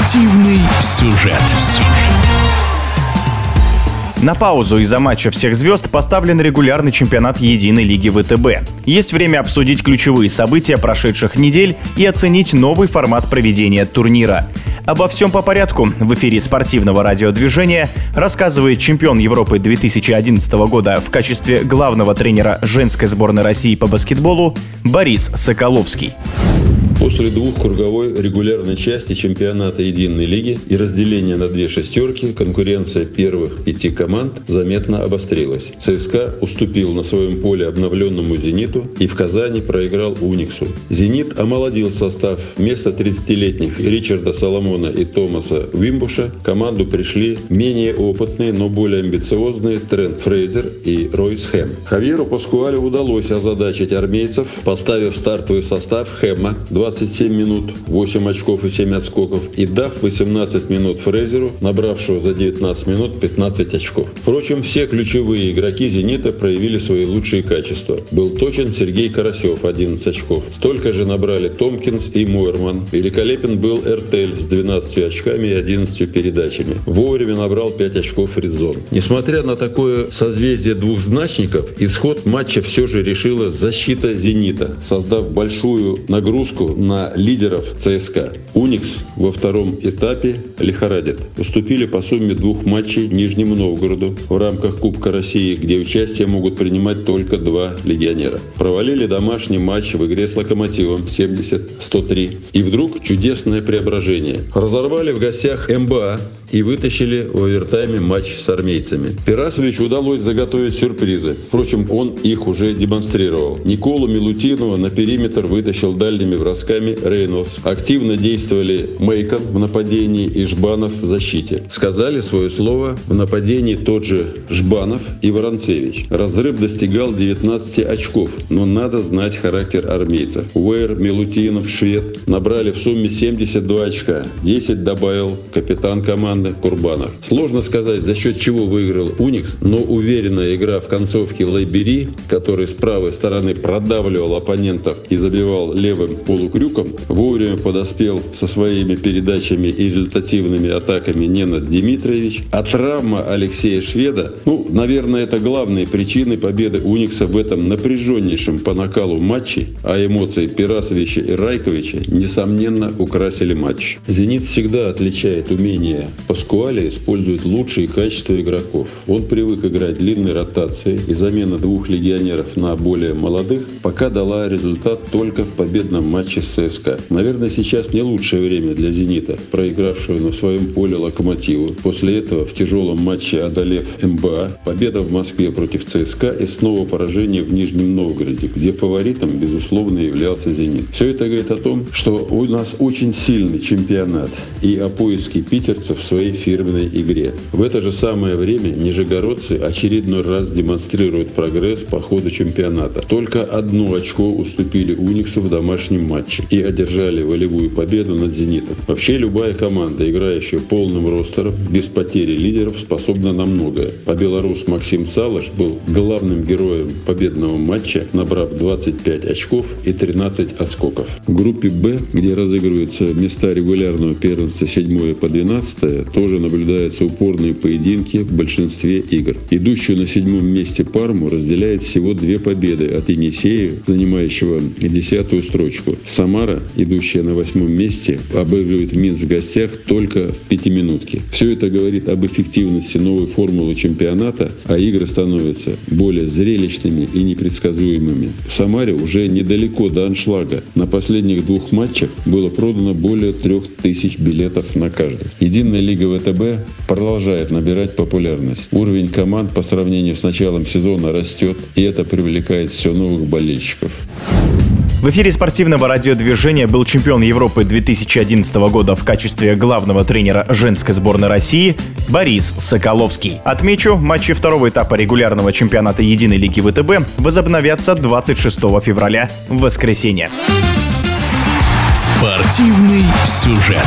Спортивный сюжет. На паузу из-за матча всех звезд поставлен регулярный чемпионат Единой лиги ВТБ. Есть время обсудить ключевые события прошедших недель и оценить новый формат проведения турнира. Обо всем по порядку в эфире спортивного радиодвижения рассказывает чемпион Европы 2011 года в качестве главного тренера женской сборной России по баскетболу Борис Соколовский. После двух круговой регулярной части чемпионата Единой лиги и разделения на две шестерки конкуренция первых пяти команд заметно обострилась. ЦСКА уступил на своем поле обновленному «Зениту» и в Казани проиграл «Униксу». «Зенит» омолодил состав. Вместо 30-летних Ричарда Соломона и Томаса Вимбуша команду пришли менее опытные, но более амбициозные Трент Фрейзер и Ройс Хэм. Хавьеру Паскуале удалось озадачить армейцев, поставив стартовый состав Хэма 2 27 минут, 8 очков и 7 отскоков, и дав 18 минут Фрезеру, набравшего за 19 минут 15 очков. Впрочем, все ключевые игроки «Зенита» проявили свои лучшие качества. Был точен Сергей Карасев, 11 очков. Столько же набрали Томкинс и Мойерман. Великолепен был Эртель с 12 очками и 11 передачами. Вовремя набрал 5 очков Фридзон. Несмотря на такое созвездие двухзначников, исход матча все же решила защита «Зенита», создав большую нагрузку на лидеров ЦСКА. «Уникс» во втором этапе лихорадит. Уступили по сумме двух матчей Нижнему Новгороду в рамках Кубка России, где участие могут принимать только два легионера. Провалили домашний матч в игре с «Локомотивом» 70-103. И вдруг чудесное преображение. Разорвали в гостях МБА и вытащили в овертайме матч с армейцами. Пирасовичу удалось заготовить сюрпризы. Впрочем, он их уже демонстрировал. Николу Милутинова на периметр вытащил дальними бросками Рейнольдс. Активно действовали Мейкон в нападении и Жбанов в защите. Сказали свое слово в нападении тот же Жбанов и Воронцевич. Разрыв достигал 19 очков, но надо знать характер армейцев. Уэйр, Милутинов, Швед набрали в сумме 72 очка. 10 добавил капитан команды команды Курбанов. Сложно сказать, за счет чего выиграл Уникс, но уверенная игра в концовке Лайбери, который с правой стороны продавливал оппонентов и забивал левым полукрюком, вовремя подоспел со своими передачами и результативными атаками Ненад Дмитриевич, а травма Алексея Шведа, ну, наверное, это главные причины победы Уникса в этом напряженнейшем по накалу матче, а эмоции Пирасовича и Райковича, несомненно, украсили матч. «Зенит» всегда отличает умение Паскуале использует лучшие качества игроков. Он привык играть длинной ротацией, и замена двух легионеров на более молодых пока дала результат только в победном матче с ЦСКА. Наверное, сейчас не лучшее время для «Зенита», проигравшего на своем поле «Локомотиву». После этого в тяжелом матче одолев МБА, победа в Москве против ЦСКА и снова поражение в Нижнем Новгороде, где фаворитом, безусловно, являлся «Зенит». Все это говорит о том, что у нас очень сильный чемпионат и о поиске питерцев в своей своей фирменной игре. В это же самое время нижегородцы очередной раз демонстрируют прогресс по ходу чемпионата. Только одно очко уступили Униксу в домашнем матче и одержали волевую победу над «Зенитом». Вообще любая команда, играющая полным ростером, без потери лидеров, способна на многое. А белорус Максим Салаш был главным героем победного матча, набрав 25 очков и 13 отскоков. В группе «Б», где разыгрываются места регулярного первенства 7 по 12, тоже наблюдаются упорные поединки в большинстве игр. Идущую на седьмом месте Парму разделяет всего две победы от Енисея, занимающего десятую строчку. Самара, идущая на восьмом месте, обыгрывает Минск в гостях только в пятиминутке. Все это говорит об эффективности новой формулы чемпионата, а игры становятся более зрелищными и непредсказуемыми. Самаре уже недалеко до аншлага. На последних двух матчах было продано более трех тысяч билетов на каждый. Единая лига Лига ВТБ продолжает набирать популярность. Уровень команд по сравнению с началом сезона растет, и это привлекает все новых болельщиков. В эфире спортивного радиодвижения был чемпион Европы 2011 года в качестве главного тренера женской сборной России Борис Соколовский. Отмечу, матчи второго этапа регулярного чемпионата Единой лиги ВТБ возобновятся 26 февраля в воскресенье. Спортивный сюжет.